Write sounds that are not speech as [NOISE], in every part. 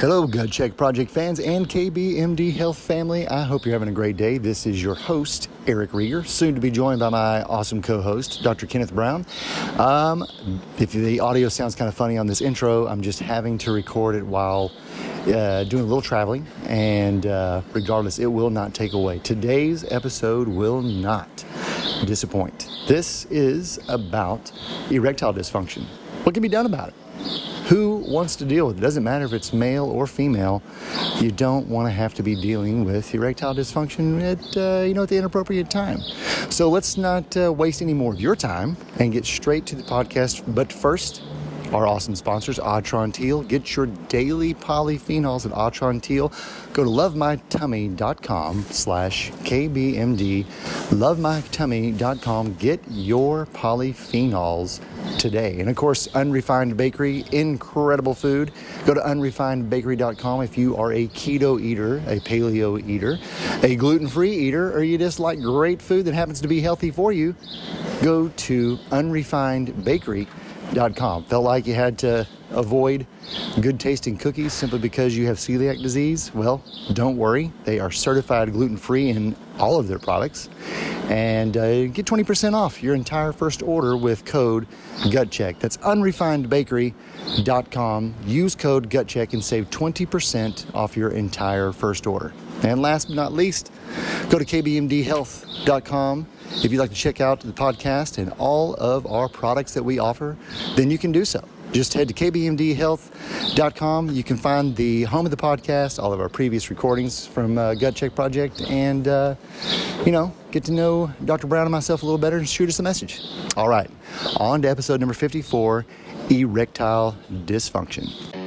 Hello, Gut Check Project fans and KBMD Health family. I hope you're having a great day. This is your host, Eric Rieger, soon to be joined by my awesome co host, Dr. Kenneth Brown. Um, if the audio sounds kind of funny on this intro, I'm just having to record it while uh, doing a little traveling, and uh, regardless, it will not take away. Today's episode will not disappoint. This is about erectile dysfunction. What can be done about it? Who wants to deal with it? Doesn't matter if it's male or female. You don't want to have to be dealing with erectile dysfunction at uh, you know at the inappropriate time. So let's not uh, waste any more of your time and get straight to the podcast. But first, our awesome sponsors, Atrantil. Get your daily polyphenols at Atrantil. Go to lovemytummy.com slash KBMD. Lovemytummy.com. Get your polyphenols today. And of course, Unrefined Bakery, incredible food. Go to unrefinedbakery.com if you are a keto eater, a paleo eater, a gluten free eater, or you just like great food that happens to be healthy for you. Go to unrefinedbakery.com Felt like you had to avoid good tasting cookies simply because you have celiac disease? Well, don't worry. They are certified gluten free in all of their products. And uh, get 20% off your entire first order with code GUTCHECK. That's unrefinedbakery.com. Use code GUTCHECK and save 20% off your entire first order. And last but not least, go to kbmdhealth.com if you'd like to check out the podcast and all of our products that we offer, then you can do so. Just head to kbmdhealth.com. You can find the home of the podcast, all of our previous recordings from uh, Gut Check Project, and, uh, you know, get to know Dr. Brown and myself a little better and shoot us a message. All right, on to episode number 54 Erectile Dysfunction.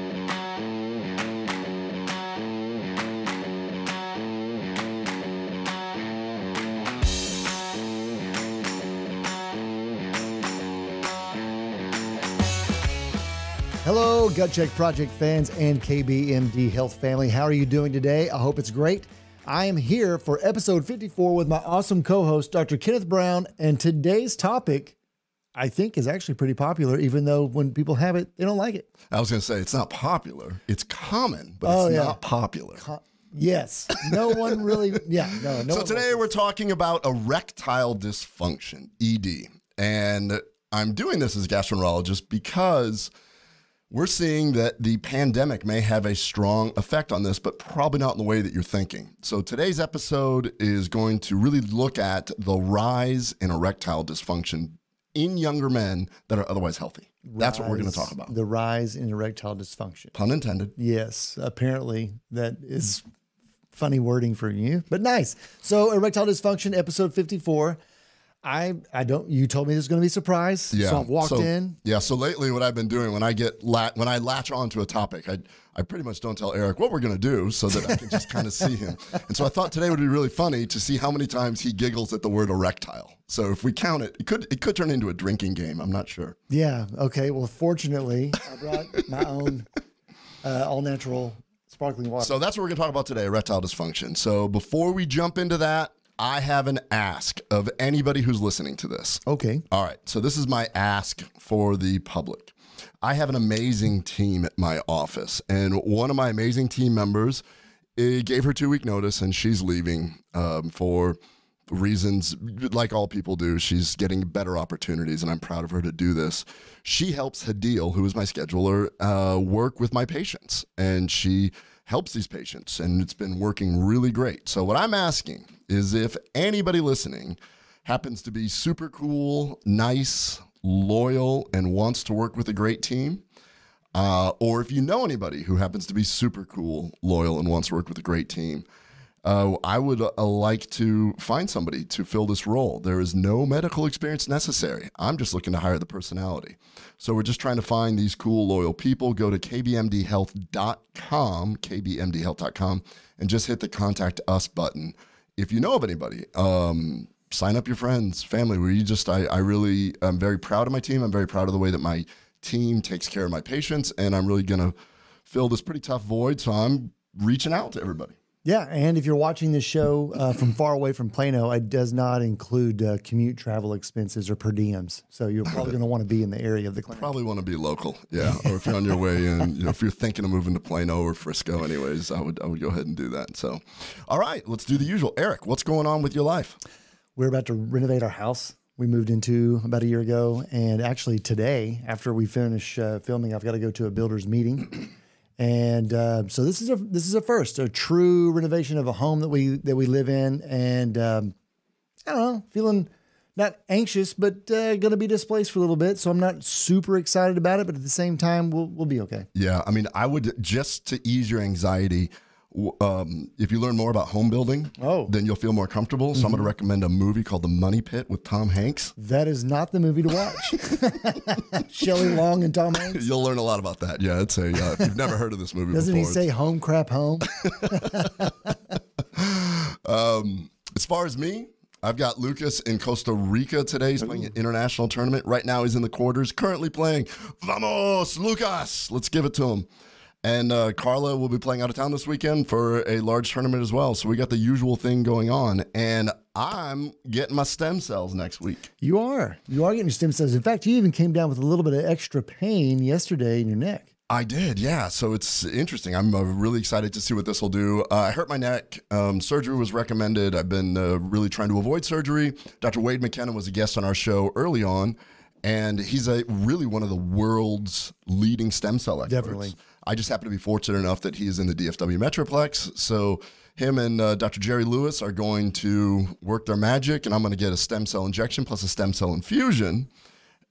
Gut Check Project fans and KBMD Health family. How are you doing today? I hope it's great. I am here for episode 54 with my awesome co host, Dr. Kenneth Brown. And today's topic, I think, is actually pretty popular, even though when people have it, they don't like it. I was going to say it's not popular. It's common, but oh, it's yeah. not popular. Yes. No one really, yeah, no. no so today we're talking about erectile dysfunction, ED. And I'm doing this as a gastroenterologist because we're seeing that the pandemic may have a strong effect on this, but probably not in the way that you're thinking. So today's episode is going to really look at the rise in erectile dysfunction in younger men that are otherwise healthy. Rise, That's what we're going to talk about. The rise in erectile dysfunction. Pun intended. Yes, apparently that is funny wording for you, but nice. So erectile dysfunction, episode 54. I I don't. You told me there's going to be a surprise. Yeah. So I walked so, in. Yeah. So lately, what I've been doing when I get when I latch onto a topic, I I pretty much don't tell Eric what we're going to do so that I can just kind of see him. [LAUGHS] And so I thought today would be really funny to see how many times he giggles at the word erectile. So if we count it, it could it could turn into a drinking game. I'm not sure. Yeah. Okay. Well, fortunately, I brought my own uh, all natural sparkling water. So that's what we're going to talk about today: erectile dysfunction. So before we jump into that I have an ask of anybody who's listening to this. Okay. All right. So this is my ask for the public. I have an amazing team at my office, and one of my amazing team members gave her two week notice, and she's leaving um, for reasons like all people do. She's getting better opportunities, and I'm proud of her to do this. She helps Hadil, who is my scheduler, uh, work with my patients, and she helps these patients, and it's been working really great. So, what I'm asking is if anybody listening happens to be super cool, nice, loyal, and wants to work with a great team, uh, or if you know anybody who happens to be super cool, loyal, and wants to work with a great team, uh, I would uh, like to find somebody to fill this role. There is no medical experience necessary. I'm just looking to hire the personality. So we're just trying to find these cool, loyal people. Go to kbmdhealth.com, kbmdhealth.com, and just hit the contact us button. If you know of anybody, um, sign up your friends, family. Where you just, I, I really, I'm very proud of my team. I'm very proud of the way that my team takes care of my patients, and I'm really to fill this pretty tough void. So I'm reaching out to everybody. Yeah, and if you're watching this show uh, from far away from Plano, it does not include uh, commute travel expenses or per diems. So you're probably going to want to be in the area of the clinic. Probably want to be local, yeah. Or if you're on your way in, you know, if you're thinking of moving to Plano or Frisco, anyways, I would I would go ahead and do that. So, all right, let's do the usual. Eric, what's going on with your life? We're about to renovate our house. We moved into about a year ago, and actually today, after we finish uh, filming, I've got to go to a builder's meeting. And uh, so this is a this is a first, a true renovation of a home that we that we live in, and um, I don't know, feeling not anxious, but uh, going to be displaced for a little bit. So I'm not super excited about it, but at the same time, we'll we'll be okay. Yeah, I mean, I would just to ease your anxiety. Um, if you learn more about home building, oh. then you'll feel more comfortable. So mm-hmm. I'm going to recommend a movie called The Money Pit with Tom Hanks. That is not the movie to watch. [LAUGHS] Shelley Long and Tom Hanks. [LAUGHS] You'll learn a lot about that. Yeah, it's a. Uh, if you've never heard of this movie, doesn't before, he say "home crap home"? [LAUGHS] um, as far as me, I've got Lucas in Costa Rica today. He's playing an international tournament. Right now, he's in the quarters, currently playing. Vamos, Lucas! Let's give it to him. And uh, Carla will be playing out of town this weekend for a large tournament as well. So we got the usual thing going on. And I'm getting my stem cells next week. You are. You are getting your stem cells. In fact, you even came down with a little bit of extra pain yesterday in your neck. I did, yeah. So it's interesting. I'm uh, really excited to see what this will do. Uh, I hurt my neck. Um, surgery was recommended. I've been uh, really trying to avoid surgery. Dr. Wade McKenna was a guest on our show early on, and he's a really one of the world's leading stem cell experts. Definitely. I just happen to be fortunate enough that he is in the DFW Metroplex. So him and uh, Dr. Jerry Lewis are going to work their magic, and I'm going to get a stem cell injection plus a stem cell infusion.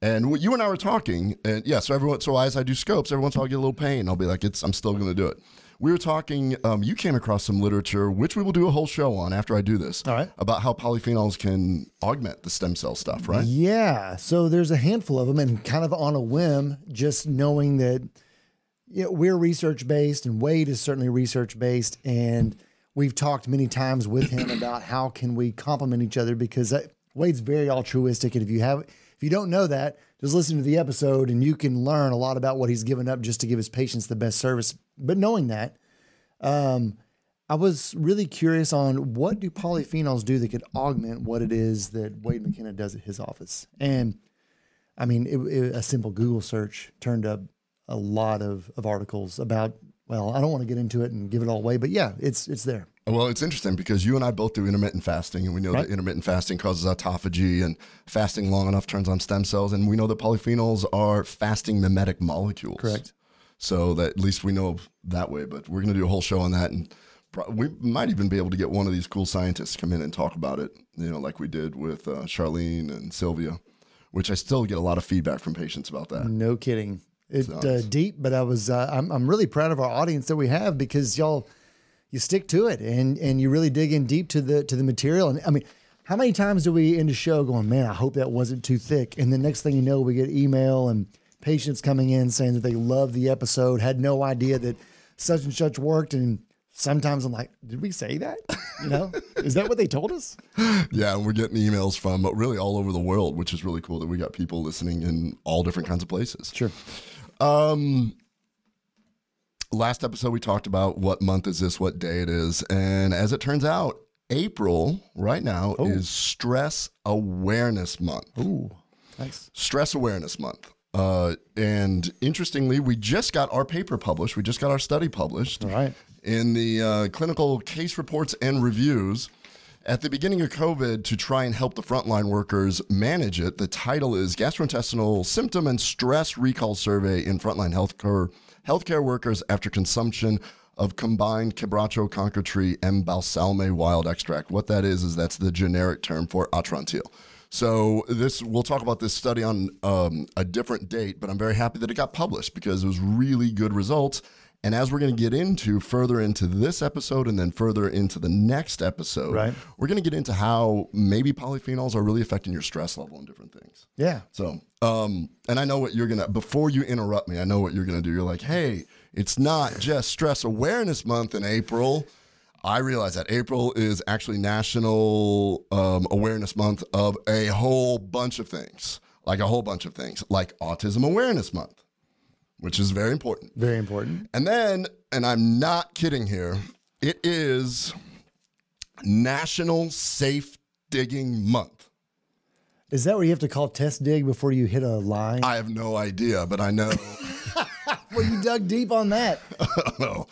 And what you and I were talking, and yeah, so everyone, so as I do scopes, every once in a while I get a little pain. I'll be like, it's, I'm still going to do it. We were talking, um, you came across some literature, which we will do a whole show on after I do this. All right. About how polyphenols can augment the stem cell stuff, right? Yeah. So there's a handful of them, and kind of on a whim, just knowing that you know, we're research based, and Wade is certainly research based. And we've talked many times with him [CLEARS THROAT] about how can we complement each other because Wade's very altruistic. And if you have, if you don't know that, just listen to the episode and you can learn a lot about what he's given up just to give his patients the best service. But knowing that, um, I was really curious on what do polyphenols do that could augment what it is that Wade McKenna does at his office. And I mean, it, it, a simple Google search turned up a lot of, of articles about. Well, I don't want to get into it and give it all away, but yeah, it's it's there. Well, it's interesting because you and I both do intermittent fasting, and we know right. that intermittent fasting causes autophagy, and fasting long enough turns on stem cells, and we know that polyphenols are fasting mimetic molecules. Correct. So that at least we know that way. But we're going to do a whole show on that, and pro- we might even be able to get one of these cool scientists to come in and talk about it. You know, like we did with uh, Charlene and Sylvia, which I still get a lot of feedback from patients about that. No kidding. It's uh, deep, but I was uh, I'm I'm really proud of our audience that we have because y'all you stick to it and and you really dig in deep to the to the material. And I mean, how many times do we end a show going, man, I hope that wasn't too thick? And the next thing you know, we get email and patients coming in saying that they love the episode, had no idea that such and such worked, and sometimes I'm like, did we say that? You know, [LAUGHS] is that what they told us? Yeah, and we're getting emails from really all over the world, which is really cool that we got people listening in all different kinds of places. Sure. Um, last episode we talked about what month is this, what day it is, and as it turns out, April right now Ooh. is Stress Awareness Month. Ooh, nice. Stress Awareness Month. Uh, and interestingly, we just got our paper published. We just got our study published. All right. In the uh, clinical case reports and reviews. At the beginning of COVID, to try and help the frontline workers manage it, the title is Gastrointestinal Symptom and Stress Recall Survey in Frontline Healthcare healthcare workers after consumption of combined quebracho conker tree and balsamea Willd extract. What that is is that's the generic term for atrantil. So this we'll talk about this study on um, a different date, but I'm very happy that it got published because it was really good results. And as we're going to get into further into this episode and then further into the next episode, right. we're going to get into how maybe polyphenols are really affecting your stress level and different things. Yeah. So, um, and I know what you're going to, before you interrupt me, I know what you're going to do. You're like, hey, it's not just Stress Awareness Month in April. I realize that April is actually National um, Awareness Month of a whole bunch of things, like a whole bunch of things, like Autism Awareness Month which is very important. Very important. And then, and I'm not kidding here, It is National Safe Digging Month. Is that where you have to call test dig before you hit a line? I have no idea, but I know. [LAUGHS] [LAUGHS] well, you dug deep on that. [LAUGHS] oh,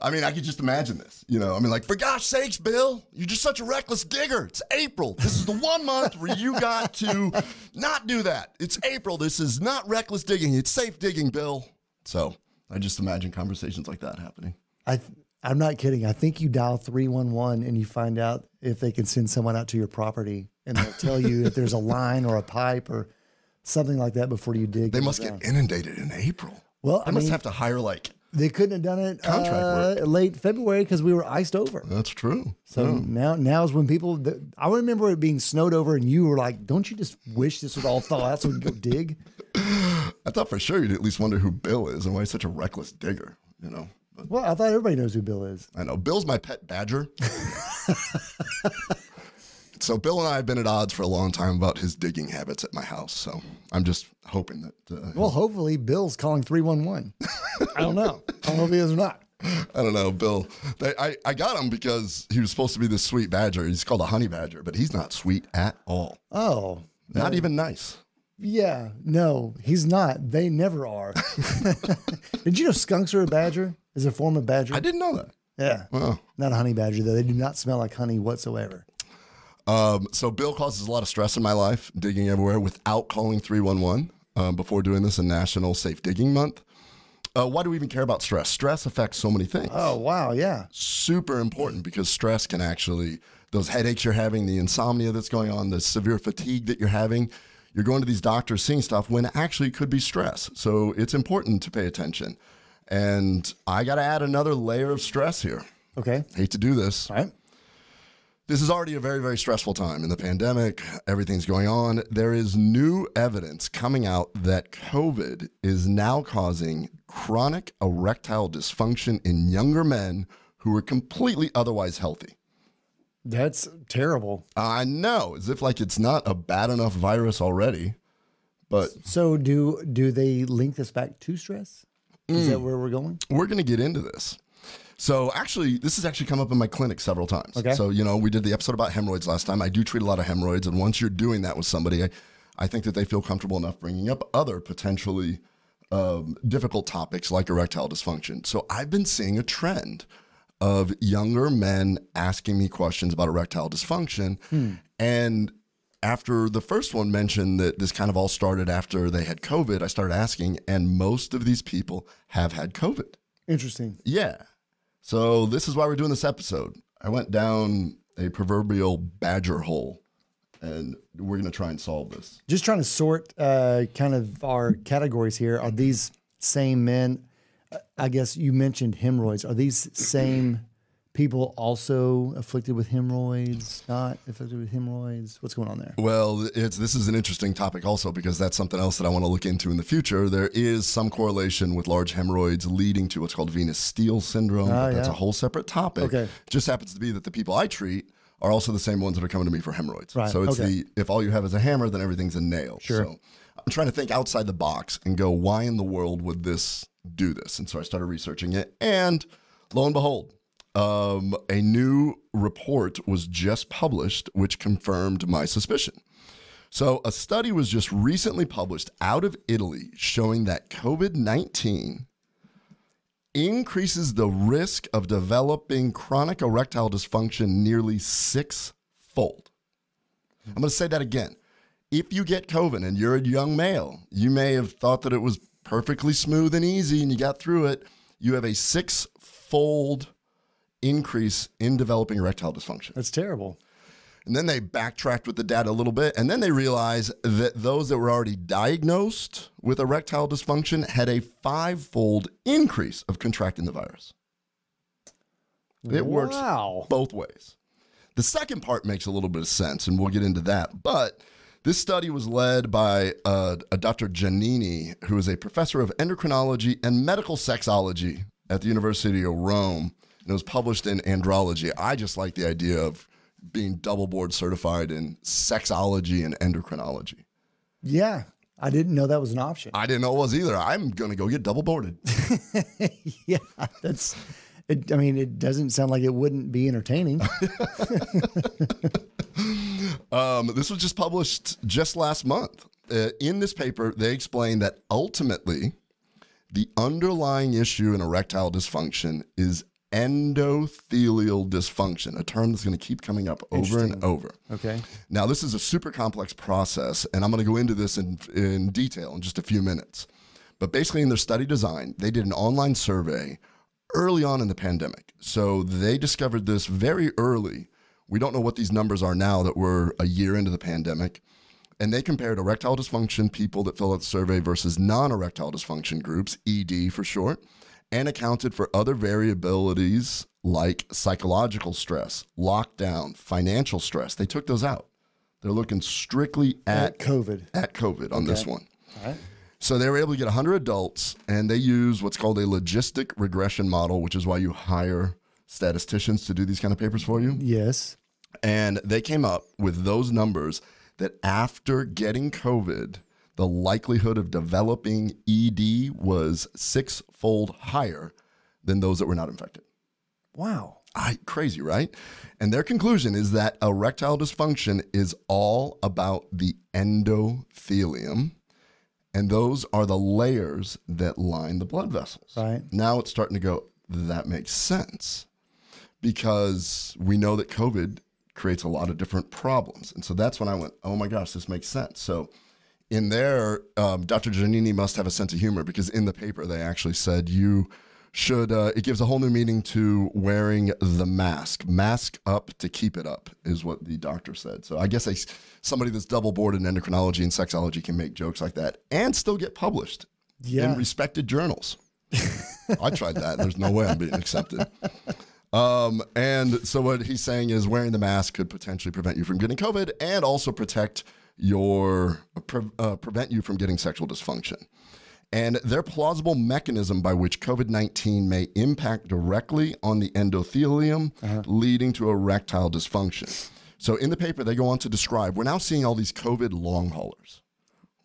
I mean, I could just imagine this. You know, I mean, like, for gosh sakes, Bill, you're just such a reckless digger. It's April. This is the one month where you got to not do that. It's April. This is not reckless digging. It's safe digging, Bill. So I just imagine conversations like that happening. I. I'm not kidding. I think you dial 311 and you find out if they can send someone out to your property and they'll tell you if there's a line or a pipe or something like that before you dig. They must get inundated in April. Well, I, I must mean, have to hire like they couldn't have done it uh, late February because we were iced over. That's true. So yeah. now, now is when people. I remember it being snowed over, and you were like, "Don't you just wish this would all thaw out so we could go dig?" [LAUGHS] I thought for sure you'd at least wonder who Bill is and why he's such a reckless digger. You know. But, well, I thought everybody knows who Bill is. I know Bill's my pet badger. [LAUGHS] so Bill and I have been at odds for a long time about his digging habits at my house. So I'm just hoping that. Uh, well, hopefully Bill's calling three one one. [LAUGHS] I don't know. I don't know if he is or not. I don't know, Bill. They, I, I got him because he was supposed to be this sweet badger. He's called a honey badger, but he's not sweet at all. Oh, not no. even nice. Yeah, no, he's not. They never are. [LAUGHS] [LAUGHS] Did you know skunks are a badger? Is a form of badger? I didn't know that. Yeah. Wow. Not a honey badger though. They do not smell like honey whatsoever. Um, so Bill causes a lot of stress in my life, digging everywhere without calling 311 um, before doing this in National Safe Digging Month. Uh, why do we even care about stress? Stress affects so many things. Oh, wow. Yeah. Super important because stress can actually, those headaches you're having, the insomnia that's going on, the severe fatigue that you're having, you're going to these doctors seeing stuff when actually it could be stress. So it's important to pay attention. And I got to add another layer of stress here. Okay. Hate to do this. All right. This is already a very, very stressful time in the pandemic. Everything's going on. There is new evidence coming out that COVID is now causing chronic erectile dysfunction in younger men who are completely otherwise healthy. That's terrible. I know, as if like it's not a bad enough virus already. But so do do they link this back to stress? Is mm, that where we're going? We're going to get into this. So actually, this has actually come up in my clinic several times. Okay. So you know, we did the episode about hemorrhoids last time. I do treat a lot of hemorrhoids, and once you're doing that with somebody, I, I think that they feel comfortable enough bringing up other potentially um, difficult topics like erectile dysfunction. So I've been seeing a trend of younger men asking me questions about erectile dysfunction. Hmm. And after the first one mentioned that this kind of all started after they had COVID, I started asking, and most of these people have had COVID. Interesting. Yeah. So this is why we're doing this episode. I went down a proverbial badger hole and we're going to try and solve this. Just trying to sort uh, kind of our categories here. Are these same men? I guess you mentioned hemorrhoids. Are these same people also afflicted with hemorrhoids? Not afflicted with hemorrhoids? What's going on there? Well, it's this is an interesting topic also because that's something else that I want to look into in the future. There is some correlation with large hemorrhoids leading to what's called venous steal syndrome. Uh, that's yeah. a whole separate topic. Okay. It just happens to be that the people I treat are also the same ones that are coming to me for hemorrhoids. Right. So it's okay. the if all you have is a hammer, then everything's a nail. Sure. So I'm trying to think outside the box and go, why in the world would this do this? And so I started researching it, and lo and behold, um, a new report was just published, which confirmed my suspicion. So, a study was just recently published out of Italy showing that COVID 19 increases the risk of developing chronic erectile dysfunction nearly sixfold. I'm going to say that again. If you get COVID and you're a young male, you may have thought that it was perfectly smooth and easy and you got through it. You have a six-fold increase in developing erectile dysfunction. That's terrible. And then they backtracked with the data a little bit, and then they realized that those that were already diagnosed with erectile dysfunction had a five-fold increase of contracting the virus. It works both ways. The second part makes a little bit of sense, and we'll get into that. But this study was led by uh, a Dr. Jannini, who is a professor of endocrinology and medical sexology at the University of Rome. And it was published in Andrology. I just like the idea of being double board certified in sexology and endocrinology. Yeah. I didn't know that was an option. I didn't know it was either. I'm going to go get double boarded. [LAUGHS] yeah, that's It, I mean, it doesn't sound like it wouldn't be entertaining. [LAUGHS] Um, this was just published just last month. Uh, in this paper, they explain that ultimately, the underlying issue in erectile dysfunction is endothelial dysfunction, a term that's going to keep coming up over and over. okay. Now, this is a super complex process, and I'm going to go into this in, in detail in just a few minutes. But basically, in their study design, they did an online survey early on in the pandemic. So they discovered this very early. We don't know what these numbers are now that we're a year into the pandemic. And they compared erectile dysfunction people that fill out the survey versus non erectile dysfunction groups, ED for short, and accounted for other variabilities like psychological stress, lockdown, financial stress. They took those out. They're looking strictly at At COVID. at COVID on this one. All right. So they were able to get 100 adults, and they use what's called a logistic regression model, which is why you hire statisticians to do these kind of papers for you. Yes. And they came up with those numbers that after getting COVID, the likelihood of developing ED was sixfold higher than those that were not infected. Wow. I, crazy, right? And their conclusion is that erectile dysfunction is all about the endothelium, and those are the layers that line the blood vessels. Right. Now it's starting to go, that makes sense because we know that COVID creates a lot of different problems. And so that's when I went, oh my gosh, this makes sense. So in there, um, Dr. Jannini must have a sense of humor because in the paper they actually said you should, uh, it gives a whole new meaning to wearing the mask. Mask up to keep it up is what the doctor said. So I guess I, somebody that's double boarded in endocrinology and sexology can make jokes like that and still get published Yeah. in respected journals. [LAUGHS] I tried that. There's no way I'm being accepted. Um, and so what he's saying is wearing the mask could potentially prevent you from getting COVID and also protect your pre- uh, prevent you from getting sexual dysfunction. And their plausible mechanism by which COVID 19 may impact directly on the endothelium, leading to erectile dysfunction. So in the paper, they go on to describe we're now seeing all these COVID long haulers.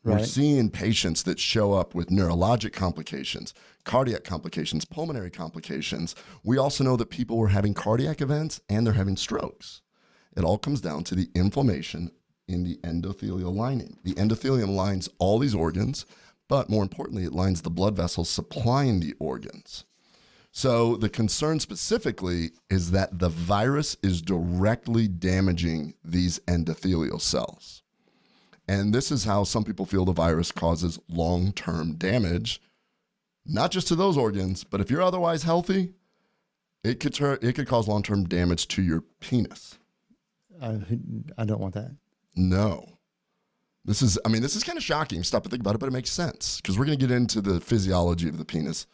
We're seeing patients that show up with neurologic complications, cardiac complications, pulmonary complications. We also know that people were having cardiac events and they're having strokes. It all comes down to the inflammation in the endothelial lining. The endothelium lines all these organs, but more importantly, it lines the blood vessels supplying the organs. So the concern specifically is that the virus is directly damaging these endothelial cells. And this is how some people feel the virus causes long term damage, not just to those organs, but if you're otherwise healthy, it could, tur- it could cause long term damage to your penis. I, I don't want that. No. This is, I mean, this is kind of shocking. Stop and think about it, but it makes sense because we're going to get into the physiology of the penis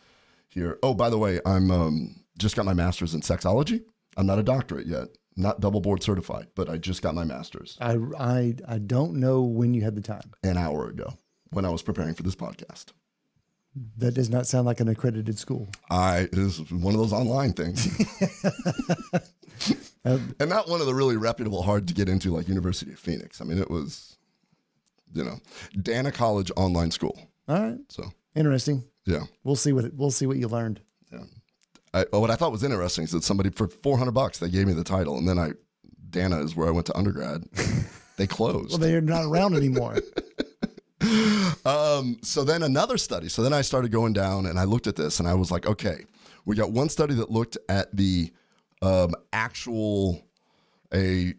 here. Oh, by the way, I'm um, just got my master's in sexology. I'm not a doctorate yet, not double board certified, but I just got my master's I, I, I don't know when you had the time. an hour ago when I was preparing for this podcast. That does not sound like an accredited school. I it is one of those online things, [LAUGHS] and not one of the really reputable, hard to get into like University of Phoenix. I mean, it was, you know, Dana College online school. all right. So Interesting. yeah, We'll see what we'll see what you learned. yeah. I, what I thought was interesting is that somebody for four hundred bucks they gave me the title, and then I, Dana is where I went to undergrad. they [LAUGHS] closed. Well, they're not around anymore. [LAUGHS] Um, so then another study. So then I started going down and I looked at this and I was like, okay, we got one study that looked at the um, actual a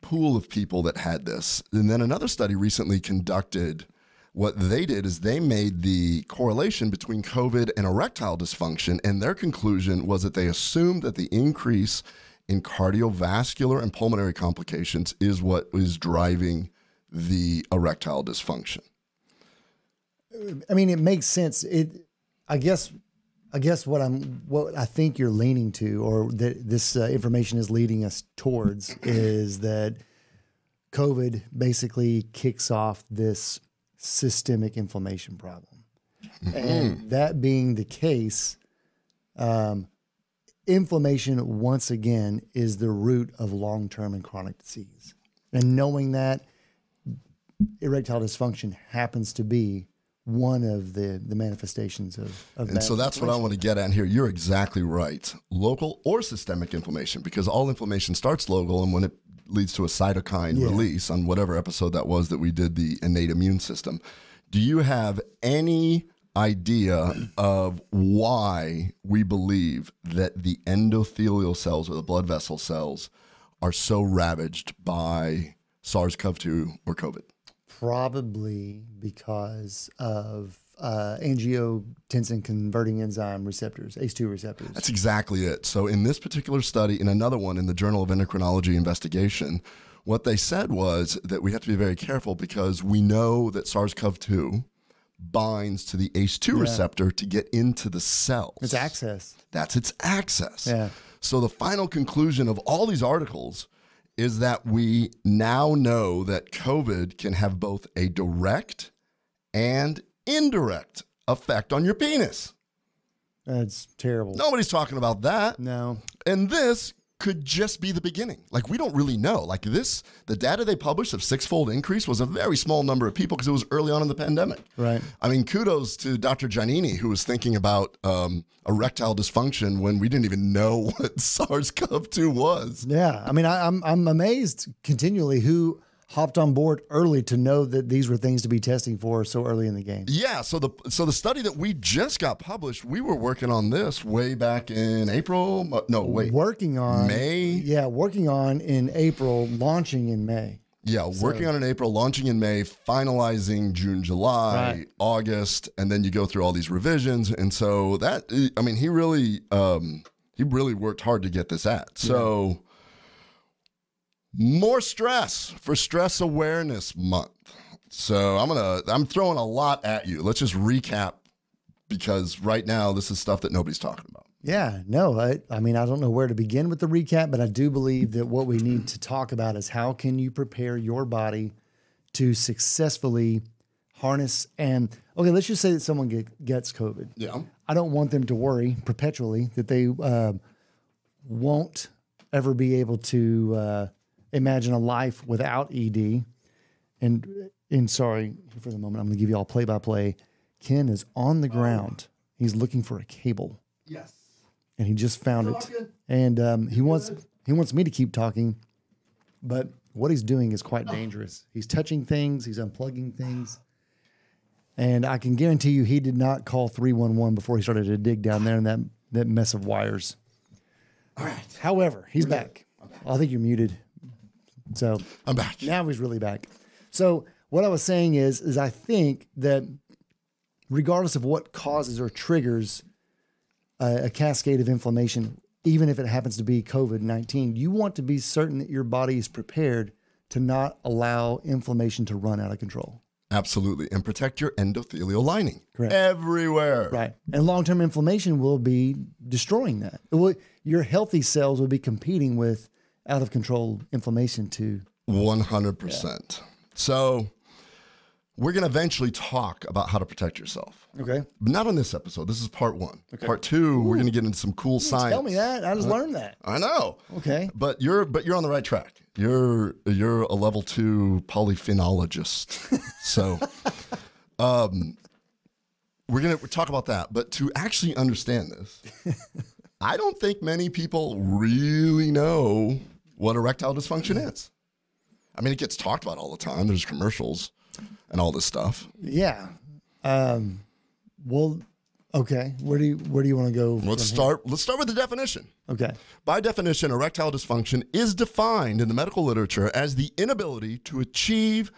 pool of people that had this, and then another study recently conducted. What they did is they made the correlation between COVID and erectile dysfunction, and their conclusion was that they assumed that the increase in cardiovascular and pulmonary complications is what is driving the erectile dysfunction. I mean, it makes sense. It, I guess, I guess what I'm, what I think you're leaning to, or that this uh, information is leading us towards, [CLEARS THROAT] is that COVID basically kicks off this systemic inflammation problem, and that being the case, um, inflammation once again is the root of long-term and chronic disease, and knowing that erectile dysfunction happens to be one of the the manifestations of, of And that so that's what I want to get at here. You're exactly right. Local or systemic inflammation, because all inflammation starts local, and when it leads to a cytokine Yeah. release on whatever episode that was that we did the innate immune system. Do you have any idea of why we believe that the endothelial cells or the blood vessel cells are so ravaged by SARS-CoV-2 or COVID? Probably because of uh, angiotensin converting enzyme receptors, ACE2 receptors. That's exactly it. So, in this particular study, in another one in the Journal of Endocrinology Investigation, what they said was that we have to be very careful because we know that SARS CoV 2 binds to the ACE2 receptor to get into the cells. It's access. That's its access. Yeah. So, the final conclusion of all these articles is that we now know that COVID can have both a direct and indirect effect on your penis. That's terrible. Nobody's talking about that. No. And this could just be the beginning. Like, we don't really know. Like, this, the data they published of six-fold increase was a very small number of people because it was early on in the pandemic. Right. I mean, kudos to Dr. Jannini, who was thinking about um, erectile dysfunction when we didn't even know [LAUGHS] what SARS-CoV-2 was. Yeah. I mean, I, I'm I'm amazed continually who hopped on board early to know that these were things to be testing for so early in the game. Yeah, so the so the study that we just got published, we were working on this way back in April. uh, No, wait, Working on May? Yeah, working on in April, launching in May. Yeah, working on in April, launching in May, finalizing June, July, Right. August, and then you go through all these revisions. And so that, I mean, he really, um, he really worked hard to get this at. So more stress for Stress Awareness Month. So I'm gonna, I'm throwing a lot at you. Let's just recap because right now this is stuff that nobody's talking about. Yeah, no, I, I mean, I don't know where to begin with the recap, but I do believe that what we need to talk about is how can you prepare your body to successfully harness and okay, let's just say that someone get, gets COVID. Yeah. I don't want them to worry perpetually that they uh, won't ever be able to uh, imagine a life without ED. And and sorry for the moment, I'm going to give you all play by play. Ken is on the ground. He's looking for a cable Yes. and he just found it. And um, he wants he wants me to keep talking, but what he's doing is quite dangerous. He's touching things, he's unplugging things, and I can guarantee you he did not call three one one before he started to dig down there in that that mess of wires. All right. However, he's back. I think you're muted. So I'm back. now he's really back. So what I was saying is, is I think that regardless of what causes or triggers a, a cascade of inflammation, even if it happens to be COVID nineteen, you want to be certain that your body is prepared to not allow inflammation to run out of control. Absolutely. And protect your endothelial lining. Correct. Everywhere. Right. And long term inflammation will be destroying that. Will- your healthy cells will be competing with out of control inflammation to 100%. So, we're going to eventually talk about how to protect yourself. okay. But not on this episode. This is part one. Okay. Part two, we're going to get into some cool science. Tell me that. I just learned that. I know. Okay. But you're but you're on the right track. You're you're a level two polyphenologist. [LAUGHS] so um we're gonna talk about that. But to actually understand this, [LAUGHS] I don't think many people really know what erectile dysfunction is. I mean, it gets talked about all the time. There's commercials and all this stuff. Yeah. Um, well, okay. Where do you where do you want to go? Let's start. Let's start with the definition. Okay. By definition, erectile dysfunction is defined in the medical literature as the inability to achieve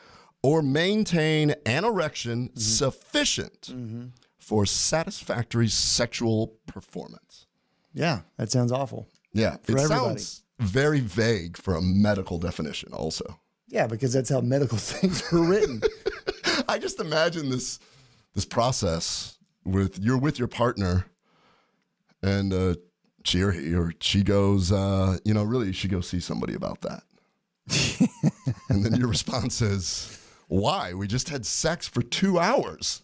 or maintain an erection sufficient for satisfactory sexual performance. Yeah, that sounds awful. Yeah, it everybody. sounds very vague for a medical definition, also. Yeah, because that's how medical [LAUGHS] things were written. [LAUGHS] I just imagine this this process with you're with your partner and uh, she or he or she goes, uh, you know, really you should go see somebody about that. [LAUGHS] and then your response is, why? We just had sex for two hours.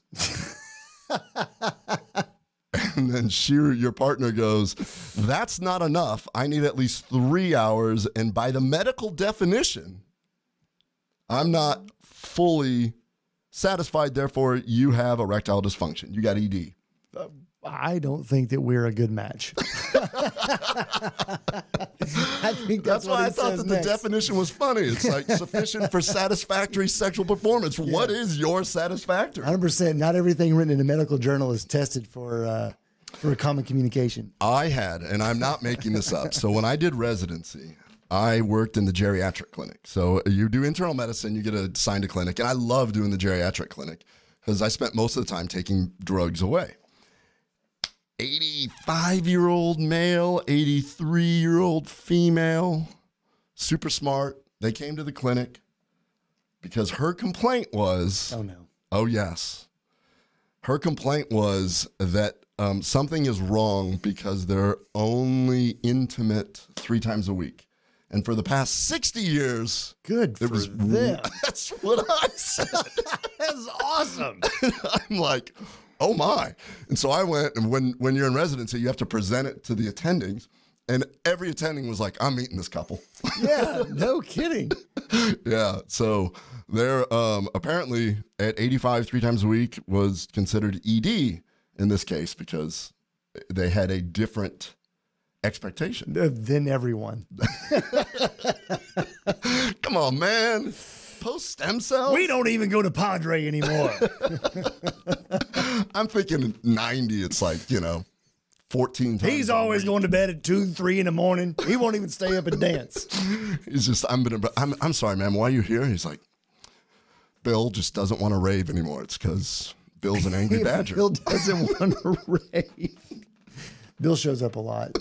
[LAUGHS] and then she your partner goes, that's not enough. I need at least three hours. And by the medical definition, I'm not fully satisfied, therefore you have erectile dysfunction. You got ED. Uh, I don't think that we're a good match. [LAUGHS] I think that's, That's why what I thought says that the definition was funny. It's like [LAUGHS] sufficient for satisfactory sexual performance. What is your satisfactory? 100%. Not everything written in a medical journal is tested for uh, for common communication. I had, and I'm not making this up. So when I did residency, I worked in the geriatric clinic. So you do internal medicine, you get assigned a clinic, and I love doing the geriatric clinic because I spent most of the time taking drugs away. 85 year old male, 83 year old female, super smart. They came to the clinic because her complaint was Oh, no. Oh, yes. Her complaint was that um, something is wrong because they're only intimate three times a week. And for the past 60 years, Good for was them. [LAUGHS] That's what I said. [LAUGHS] That's awesome. [LAUGHS] I'm like, oh my. And so I went, and when, when you're in residency, you have to present it to the attendings. And every attending was like, I'm meeting this couple. [LAUGHS] Yeah, no kidding. yeah. So they're um, apparently at 85 three times a week was considered ED in this case because they had a different expectation. than everyone. [LAUGHS] Come on, man. Post stem cell? We don't even go to Padre anymore. [LAUGHS] [LAUGHS] I'm thinking 90, it's like, you know, 14 times. He's always going to bed at two, three in the morning. He won't even stay up and dance. [LAUGHS] He's just, I'm gonna, I'm, I'm sorry, man. Why are you here? He's like, Bill just doesn't want to rave anymore. It's because Bill's an angry badger. Bill doesn't want to rave. Bill shows up a lot.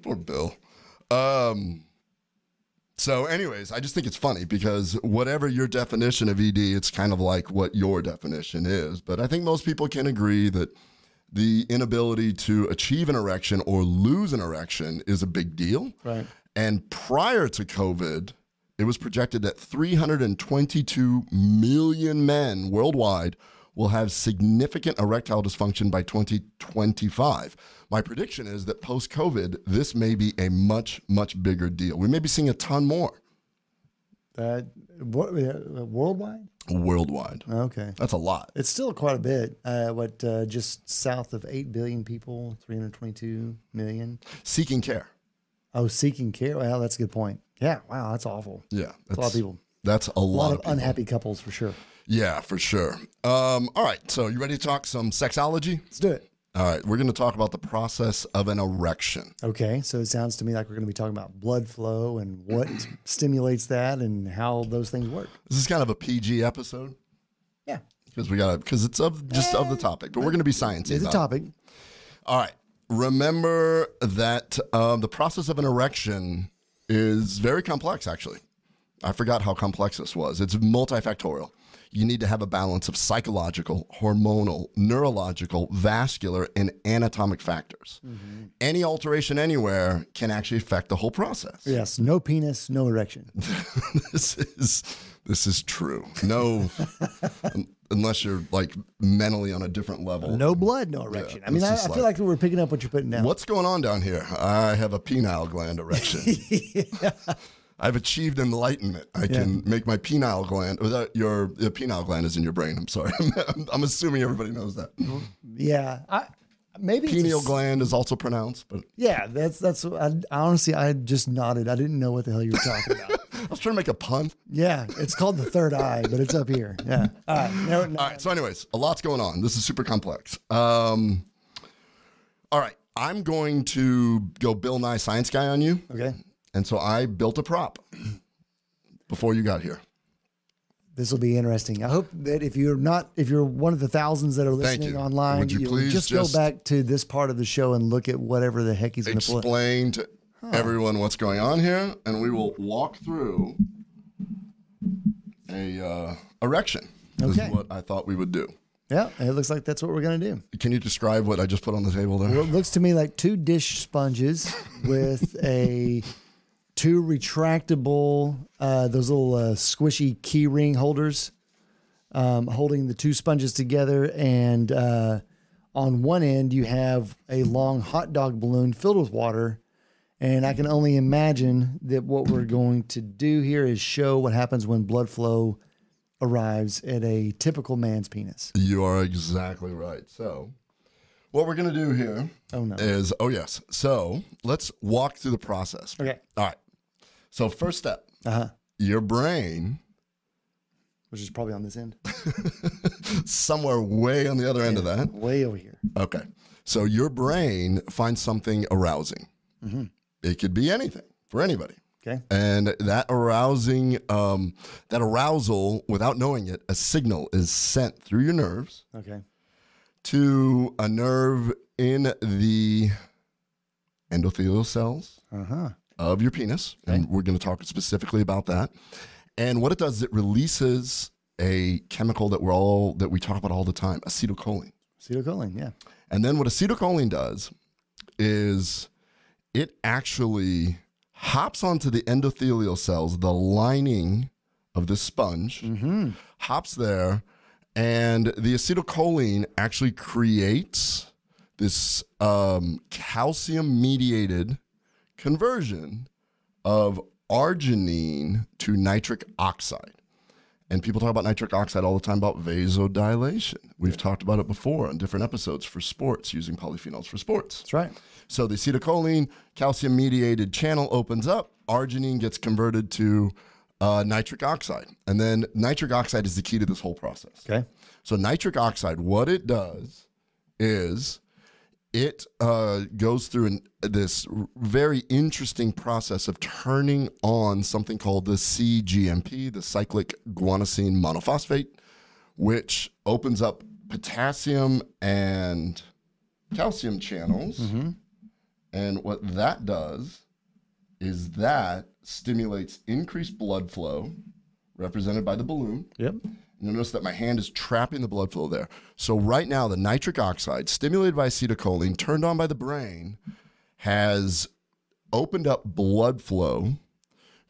Poor Bill. Um, so, anyways, I just think it's funny because whatever your definition of ED, it's kind of like what your definition is. But I think most people can agree that the inability to achieve an erection or lose an erection is a big deal. Right. And prior to COVID, it was projected that 322 million men worldwide will have significant erectile dysfunction by 2025. My prediction is that post COVID, this may be a much, much bigger deal. We may be seeing a ton more That what, uh, worldwide? worldwide. Okay. That's a lot. It's still quite a bit. Uh, what, uh, just south of 8 billion people, 322 million. Seeking care. Oh, seeking care. Well, that's a good point. Yeah. Wow. That's awful. Yeah. That's a lot of people. That's a A lot, lot of people. unhappy couples for sure. Yeah, for sure. Um, all right. So, you ready to talk some sexology? Let's do it. All right. We're going to talk about the process of an erection. Okay. So it sounds to me like we're going to be talking about blood flow and what [CLEARS THROAT] stimulates that and how those things work. This is kind of a PG episode. Yeah. because we got to because it's of just of the topic but we're going to be sciencey It's a about it. topic. all right remember that um, the process of an erection is very complex actually i forgot how complex this was it's multifactorial you need to have a balance of psychological hormonal neurological vascular and anatomic factors mm-hmm. any alteration anywhere can actually affect the whole process Yes. No penis, no erection. [LAUGHS] this is this is true. No, [LAUGHS] unless you're like mentally on a different level. No blood, no erection. I mean, I, I feel like we're picking up what you're putting down. What's going on down here? I have a penile gland erection. [LAUGHS] I've achieved enlightenment. I can make my penile gland. that- Your, your penile gland is in your brain. I'm sorry. [LAUGHS] I'm, I'm assuming everybody knows that. Yeah. I, maybe it's a gland is also pronounced, but Yeah, that's that's. I, I honestly, I just nodded. I didn't know what the hell you were talking about. [LAUGHS] I was trying to make a pun. yeah, it's called the third eye, but it's up here. Yeah. All right. No, no. All right. So, anyways, a lot's going on. This is super complex. Um, all right. I'm going to go Bill Nye Science Guy on you. Okay. And so I built a prop before you got here. This will be interesting. I hope that if you're not, if you're one of the thousands that are listening online, Would you you'll please just, just- go back to this part of the show and look at whatever the heck he's going to. Explain to everyone what's going on here, and we will walk through a uh, erection. This Okay. is what I thought we would do. Yeah, it looks like that's what we're going to do. Can you describe what I just put on the table there? Well, it looks to me like two dish sponges with a two retractable, uh, those little uh, squishy key ring holders, um, holding the two sponges together. And uh, on one end, you have a long hot dog balloon filled with water. And I can only imagine that what we're going to do here is show what happens when blood flow arrives at a typical man's penis? You are exactly right. So, what we're going to do here Oh no. is oh, yes. So, let's walk through the process. Okay. All right. So, first step Uh huh. your brain, Which is probably on this end. [LAUGHS] somewhere way on the other end of that. Way over here. Okay. So, your brain finds something arousing. It could be anything for anybody. Okay. And that arousing, um, that arousal, without knowing it, a signal is sent through your nerves Okay. to a nerve in the endothelial cells Uh huh. Of your penis. And we're going to talk specifically about that. And what it does is it releases a chemical that we're all that we talk about all the time, acetylcholine. Acetylcholine. Yeah. And then what acetylcholine does is it actually hops onto the endothelial cells, the lining of the sponge, Mm-hmm. hops there, and the acetylcholine actually creates this um, calcium mediated conversion of arginine to nitric oxide. And people talk about nitric oxide all the time about vasodilation. We've talked about it before on different episodes for sports using polyphenols for sports. That's right. So the acetylcholine calcium mediated channel opens up, arginine gets converted to uh, nitric oxide. And then nitric oxide is the key to this whole process. Okay. So nitric oxide, what it does is it uh, goes through an, this very interesting process of turning on something called the CGMP, the cyclic guanosine monophosphate, which opens up potassium and calcium channels. And what that does is that stimulates increased blood flow, represented by the balloon. Yep. You'll notice that my hand is trapping the blood flow there. So right now, the nitric oxide, stimulated by acetylcholine, turned on by the brain, has opened up blood flow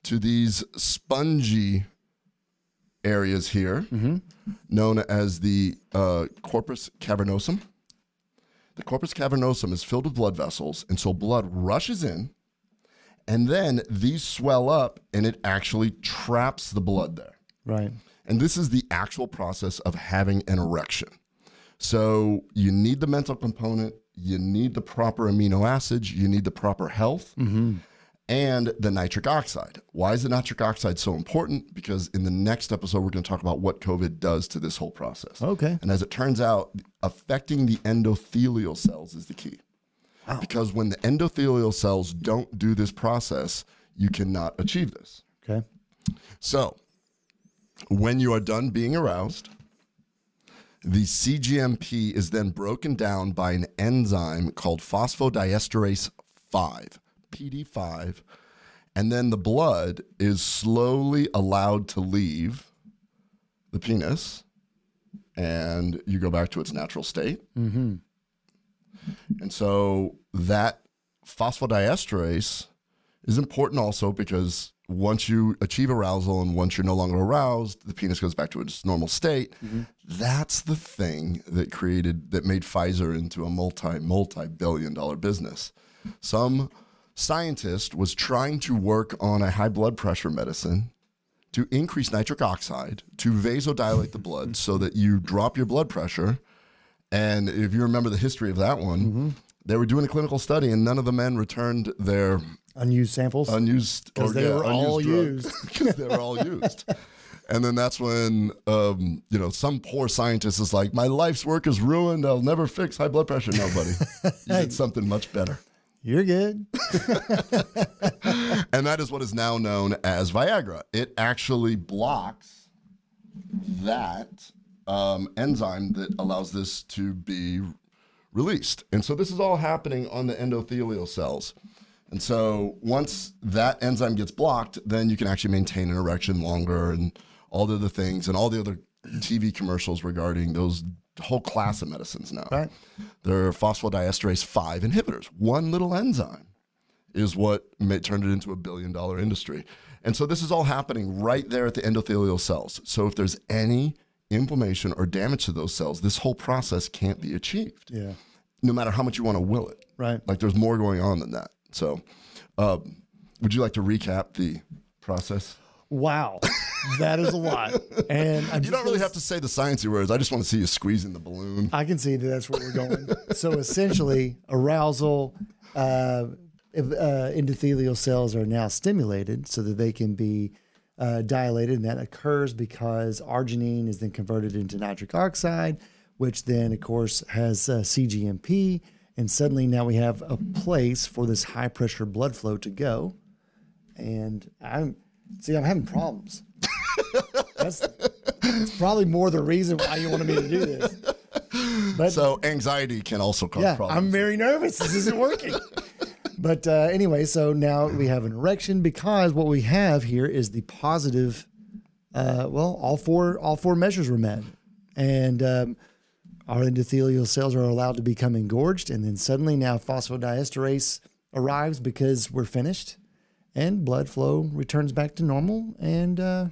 to these spongy areas here, known as the uh, corpus cavernosum. The corpus cavernosum is filled with blood vessels, and so blood rushes in, and then these swell up, and it actually traps the blood there. Right. And this is the actual process of having an erection. So you need the mental component, you need the proper amino acids, you need the proper health, mm-hmm. and the nitric oxide. Why is the nitric oxide so important? Because in the next episode, we're going to talk about what COVID does to this whole process. Okay. And as it turns out, affecting the endothelial cells is the key. Wow. Because when the endothelial cells don't do this process, you cannot achieve this. Okay. So, when you are done being aroused, the CGMP is then broken down by an enzyme called phosphodiesterase 5, PD5, and then the blood is slowly allowed to leave the penis and you go back to its natural state. Mm-hmm. And so that phosphodiesterase is important also because once you achieve arousal and once you're no longer aroused, the penis goes back to its normal state. Mm-hmm. That's the thing that created, that made Pfizer into a multi, multi billion dollar business. Some scientist was trying to work on a high blood pressure medicine to increase nitric oxide to vasodilate the blood [LAUGHS] so that you drop your blood pressure. And if you remember the history of that one, mm-hmm. They were doing a clinical study and none of the men returned their Unused samples. unused 'Cause they were all used. [LAUGHS] because they were all used. And then that's when um, you know some poor scientist is like, "My life's work is ruined. I'll never fix high blood pressure." No, buddy, [LAUGHS] you did something much better. You're good. [LAUGHS] and that is what is now known as Viagra. It actually blocks that um, enzyme that allows this to be released. And so this is all happening on the endothelial cells. And so once that enzyme gets blocked, then you can actually maintain an erection longer and all the other things and all the other TV commercials regarding those whole class of medicines now. Right. They're phosphodiesterase 5 inhibitors. One little enzyme is what made, turned it into a billion dollar industry. And so this is all happening right there at the endothelial cells. So if there's any inflammation or damage to those cells, this whole process can't be achieved, Yeah. no matter how much you want to will it. Right. Like there's more going on than that. So, um, would you like to recap the process? Wow, that is a lot. And I'm You don't really have to say the sciencey words. I just want to see you squeezing the balloon. I can see that that's where we're going. so essentially, arousal, uh, uh, endothelial cells are now stimulated so that they can be uh, dilated, and that occurs because arginine is then converted into nitric oxide, which then, of course, has uh, CGMP, and suddenly now we have a place for this high pressure blood flow to go. And I'm see, I'm having problems. [LAUGHS] that's, that's probably more the reason why you wanted me to do this. But So anxiety can also cause yeah, problems. I'm very nervous. This isn't working. [LAUGHS] but uh, anyway, so now we have an erection because what we have here is the positive. Uh, well, all four all four measures were met, and um, our endothelial cells are allowed to become engorged, and then suddenly now phosphodiesterase arrives because we're finished, and blood flow returns back to normal, and uh,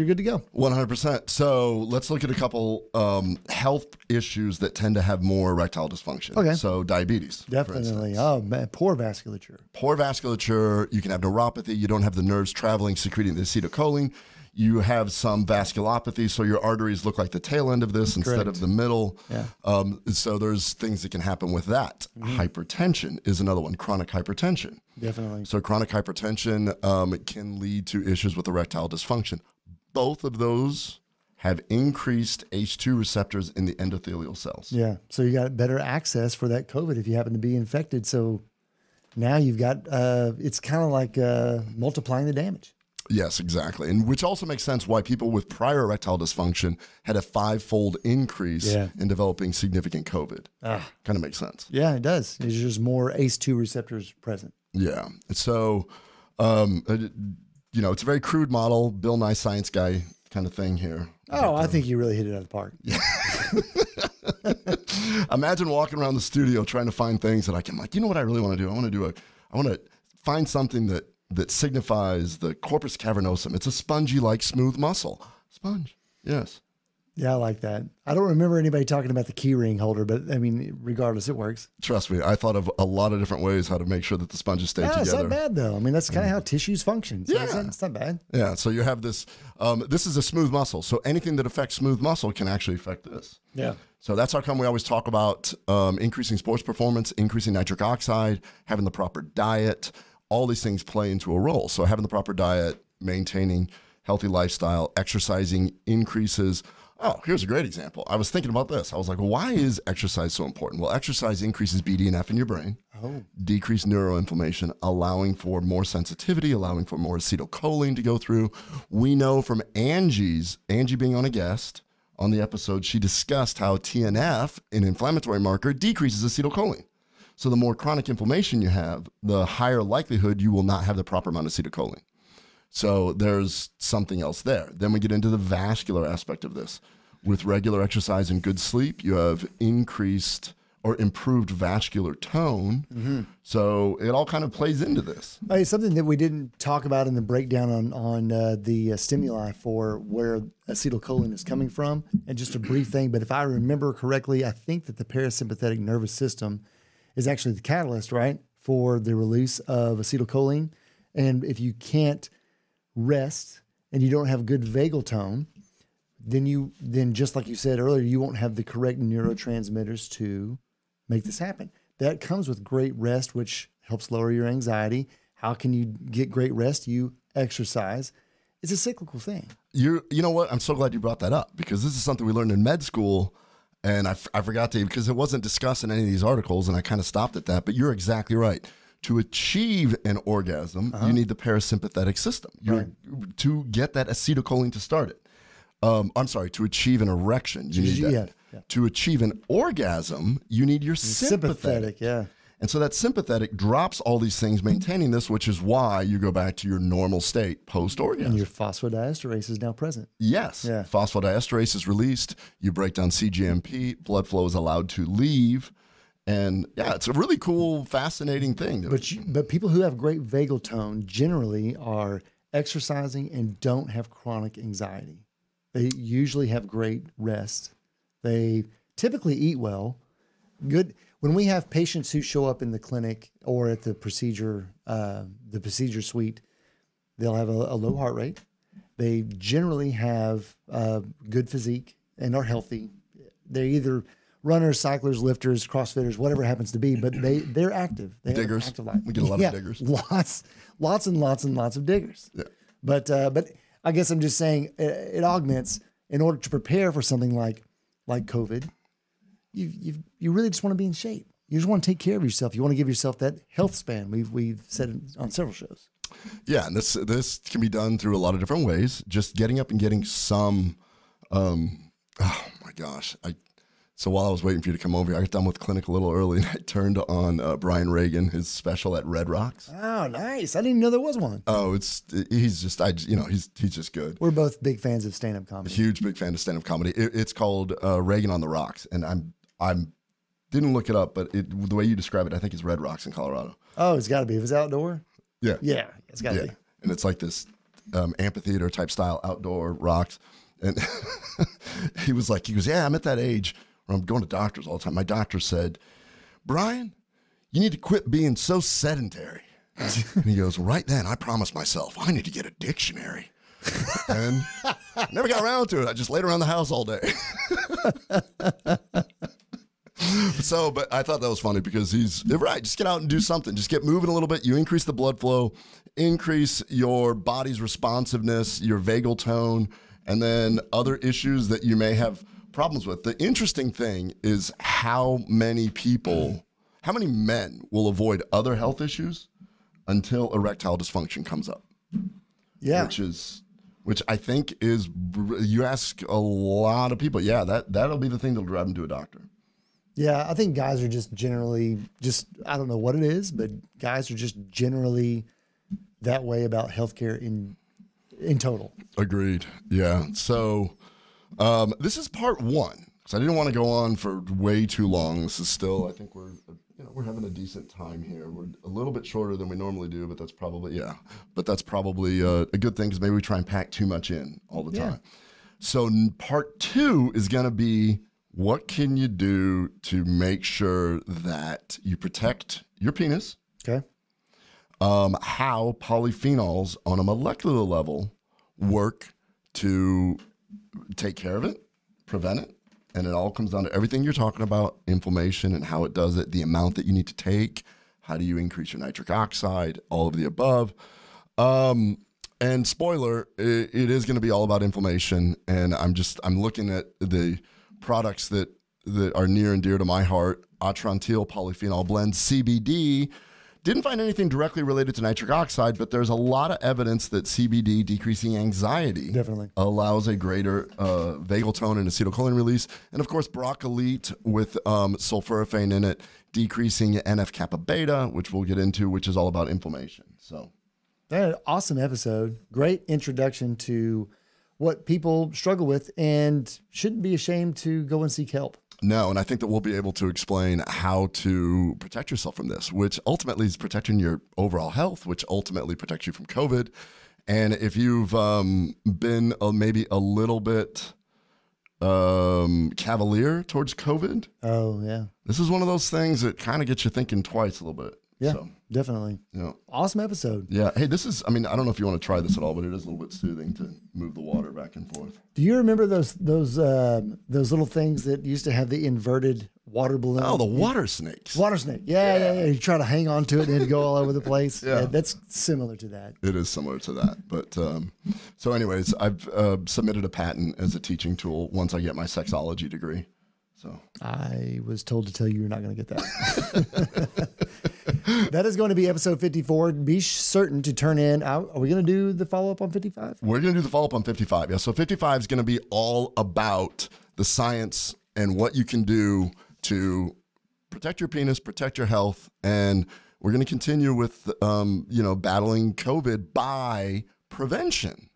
you're good to go. 100%. So let's look at a couple um, health issues that tend to have more erectile dysfunction. Okay. So diabetes. Definitely. Oh man, poor vasculature. Poor vasculature. You can have neuropathy. You don't have the nerves traveling, secreting the acetylcholine. You have some vasculopathy, so your arteries look like the tail end of this instead of the middle. Yeah. Um, so there's things that can happen with that. Hypertension is another one. Chronic hypertension. Definitely. So chronic hypertension um, can lead to issues with erectile dysfunction. Both of those have increased ACE2 receptors in the endothelial cells. Yeah. So you got better access for that COVID if you happen to be infected. So now you've got uh, it's kind of like uh, multiplying the damage. Yes, exactly. And which also makes sense why people with prior erectile dysfunction had a five-fold increase Yeah. in developing significant COVID. Ah. Kind of makes sense. Yeah, it does. There's just more ACE2 receptors present. Yeah. So, um, uh, you know, it's a very crude model, Bill Nye Science Guy kind of thing here. Oh, I uh, think you really hit it out of the park. [LAUGHS] Imagine walking around the studio trying to find things that I can like, you know what I really want to do? I want to do a I want to find something that that signifies the corpus cavernosum. It's a spongy like smooth muscle. Sponge. Yes. Yeah, I like that. I don't remember anybody talking about the key ring holder, but I mean, regardless, it works. Trust me, I thought of a lot of different ways how to make sure that the sponges stay Yeah, it's not bad though. I mean, that's kind of how tissues function. So it's, Yeah. not, it's not bad. Yeah, so you have this um, this is a smooth muscle. So anything that affects smooth muscle can actually affect this. Yeah. So that's how come we always talk about um, increasing sports performance, increasing nitric oxide, having the proper diet. All these things play into a role. So having the proper diet, maintaining healthy lifestyle, exercising increases. Oh, here's a great example. I was thinking about this. I was like, why is exercise so important? Well, exercise increases BDNF in your brain, Oh. decrease neuroinflammation, allowing for more sensitivity, allowing for more acetylcholine to go through. We know from Angie's, Angie being on a guest on the episode, she discussed how TNF, an inflammatory marker, decreases acetylcholine. So the more chronic inflammation you have, the higher likelihood you will not have the proper amount of acetylcholine. So there's something else there. Then we get into the vascular aspect of this. With regular exercise and good sleep, you have increased or improved vascular tone. So it all kind of plays into this. Hey, something that we didn't talk about in the breakdown on on uh, the uh, stimuli for where acetylcholine is coming from, and just a brief thing. But if I remember correctly, I think that the parasympathetic nervous system is actually the catalyst, right, for the release of acetylcholine. And if you can't rest and you don't have good vagal tone, then you then just like you said earlier, you won't have the correct neurotransmitters to make this happen. That comes with great rest, which helps lower your anxiety. How can you get great rest? You exercise. It's a cyclical thing. You you know what? I'm so glad you brought that up because this is something we learned in med school, and I, f- I forgot to because it wasn't discussed in any of these articles, and I kind of stopped at that. But you're exactly right. To achieve an orgasm, you need the parasympathetic system. You're, To get that acetylcholine to start it. Um, I'm sorry. To achieve an erection, you need Yeah, that. yeah. To achieve an orgasm, you need your sympathetic. Sympathetic, yeah. And so that sympathetic drops all these things, maintaining this, which is why you go back to your normal state post orgasm. And your phosphodiesterase is now present. Yes. Yeah. Phosphodiesterase is released. You break down CGMP. Blood flow is allowed to leave. And yeah, it's a really cool, fascinating thing. But you, but people who have great vagal tone generally are exercising and don't have chronic anxiety. They usually have great rest. They typically eat well. Good. When we have patients who show up in the clinic or at the procedure, uh, the procedure suite, they'll have a, a low heart rate. They generally have uh, good physique and are healthy. They're either runners, cyclers, lifters, crossfitters, whatever it happens to be, but they they're active. They Diggers. active. We get a lot of diggers. [LAUGHS] Lots, lots and lots and lots of diggers. Yeah. But uh, but I guess I'm just saying it, it augments in order to prepare for something like like COVID. You you you really just want to be in shape. You just want to take care of yourself. You want to give yourself that health span. We've we've said it on several shows. Yeah, and this this can be done through a lot of different ways. Just getting up and getting some. Um, oh my gosh! I so while I was waiting for you to come over, I got done with clinic a little early, and I turned on uh, Brian Regan, his special at Red Rocks. Oh, nice! I didn't even know there was one. Oh, it's he's just I you know he's he's just good. We're both big fans of stand up comedy. Huge big fan of stand up comedy. It, it's called uh, Reagan on the Rocks, and I'm I'm didn't look it up, but it, the way you describe it, I think it's Red Rocks in Colorado. Oh, it's got to be. If it's outdoor, Yeah, yeah, it's got to Yeah, be. and it's like this um, amphitheater type style outdoor rocks. And [LAUGHS] he was like, he goes, yeah, I'm at that age I'm going to doctors all the time. My doctor said, Brian, you need to quit being so sedentary. and he goes, right then, I promised myself I need to get a dictionary. and never got around to it. I just laid around the house all day. [LAUGHS] so, but I thought that was funny because he's right. Just get out and do something. Just get moving a little bit. You increase the blood flow, increase your body's responsiveness, your vagal tone, and then other issues that you may have problems with. The interesting thing is how many people, how many men will avoid other health issues until erectile dysfunction comes up Yeah, which is which I think is you ask a lot of people. Yeah, that that'll be the thing that'll drive them to a doctor. yeah. I think guys are just generally just I don't know what it is, but guys are just generally that way about healthcare in in total. Agreed. Yeah. So um, this is part one because I didn't want to go on for way too long. This is still I think we're you know we're having a decent time here. We're a little bit shorter than we normally do, but that's probably yeah. But that's probably uh, a good thing because maybe we try and pack too much in all the Yeah. time. So n- part two is going to be what can you do to make sure that you protect your penis Okay. um, how polyphenols on a molecular level work to take care of it, prevent it. And it all comes down to everything you're talking about inflammation and how it does it, the amount that you need to take, how do you increase your nitric oxide, all of the above. Um, and spoiler, it, it is going to be all about inflammation. And I'm just, I'm looking at the products that, that are near and dear to my heart Atrantil Polyphenol Blend CBD. Didn't find anything directly related to nitric oxide, but there's a lot of evidence that CBD decreasing anxiety Definitely. allows a greater uh, vagal tone and acetylcholine release. And of course, Broccolite with um, sulforaphane in it, decreasing NF kappa beta, which we'll get into, which is all about inflammation. So, That an awesome episode. Great introduction to what people struggle with and shouldn't be ashamed to go and seek help. No, and I think that we'll be able to explain how to protect yourself from this, which ultimately is protecting your overall health, which ultimately protects you from COVID. And if you've um, been uh, maybe a little bit um, cavalier towards COVID, Oh, yeah. this is one of those things that kind of gets you thinking twice a little bit. Yeah, So, definitely. know, Awesome episode. yeah. Hey, this is, I mean, I don't know if you want to try this at all, but it is a little bit soothing to move the water back and forth. Do you remember those those um, those little things that used to have the inverted water balloon? Oh, the water snakes. water snake. Yeah, yeah, yeah. You try to hang on to it and it'd go all over the place. [LAUGHS] Yeah. that's similar to that. It is similar to that. But um, so, anyways, I've uh, submitted a patent as a teaching tool once I get my sexology degree. So, I was told to tell you you're not going to get that. [LAUGHS] that is going to be episode 54. Be certain to turn in. Are are we going to do the follow up on 55? we're going to do the follow up on 55. Yeah. So, 55 is going to be all about the science and what you can do to protect your penis, protect your health. And we're going to continue with, um, you know, battling COVID by prevention.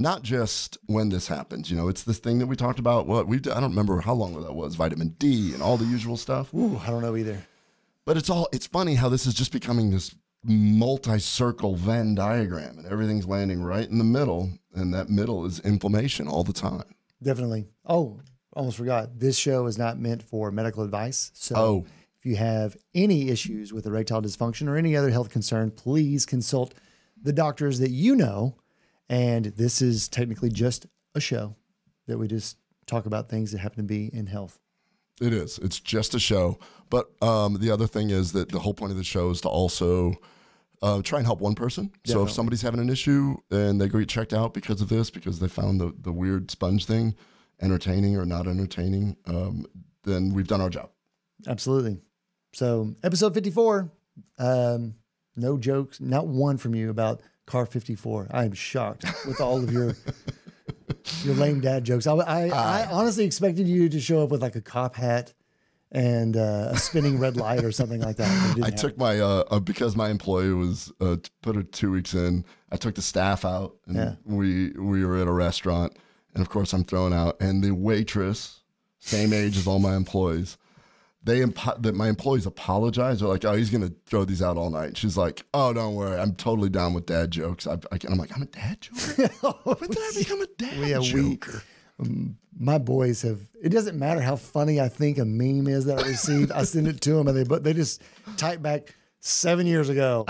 Not just when this happens, you know, it's this thing that we talked about. What we I don't remember how long that was, vitamin D and all the usual stuff. Ooh, I don't know either. But it's all it's funny how this is just becoming this multi-circle Venn diagram and everything's landing right in the middle and that middle is inflammation all the time. Definitely. Oh, almost forgot. This show is not meant for medical advice. So Oh. if you have any issues with erectile dysfunction or any other health concern, please consult the doctors that you know. And this is technically just a show that we just talk about things that happen to be in health. It is. It's just a show. But um, the other thing is that the whole point of the show is to also uh, try and help one person. So if somebody's having an issue and they get checked out because of this, because they found the, the weird sponge thing entertaining or not entertaining, um, then we've done our job. Absolutely. So, episode 54, um, no jokes, not one from you about car 54. I am shocked with all of your your lame dad jokes. I, I, I honestly expected you to show up with like a cop hat and uh, a spinning red light or something like that. I took my uh, uh, because my employee was uh, put her two weeks in. I took the staff out, and Yeah. we we were at a restaurant, and of course I'm thrown out. And the waitress, same age as all my employees, they impo- that my employees apologize. They're like, "Oh, he's gonna throw these out all night." She's like, "Oh, don't worry, I'm totally down with dad jokes." I, I, I'm like, "I'm a dad joker? [LAUGHS] [LAUGHS] when did I become a dad we- joker?" Um, my boys have it doesn't matter how funny I think a meme is that I receive. I send it to them and they but they just type back seven years ago.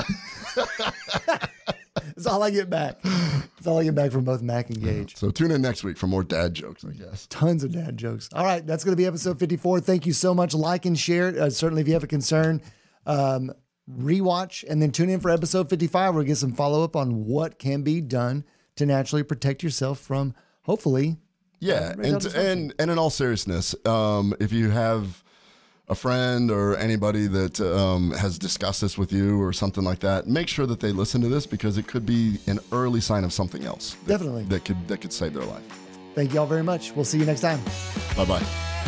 [LAUGHS] [LAUGHS] That's all I get back. That's all I get back from both Mac and Gage. so tune in next week for more dad jokes, I guess. Tons of dad jokes. All right, that's going to be episode 54. Thank you so much. Like and share it. Uh, certainly, if you have a concern, um, rewatch and then tune in for episode 55. We'll get some follow up on what can be done to naturally protect yourself from hopefully Yeah, erectile and and and in all seriousness, um, if you have a friend or anybody that um, has discussed this with you or something like that, make sure that they listen to this because it could be an early sign of something else. that- Definitely. that could that could save their life. Thank you all very much. We'll see you next time. Bye bye.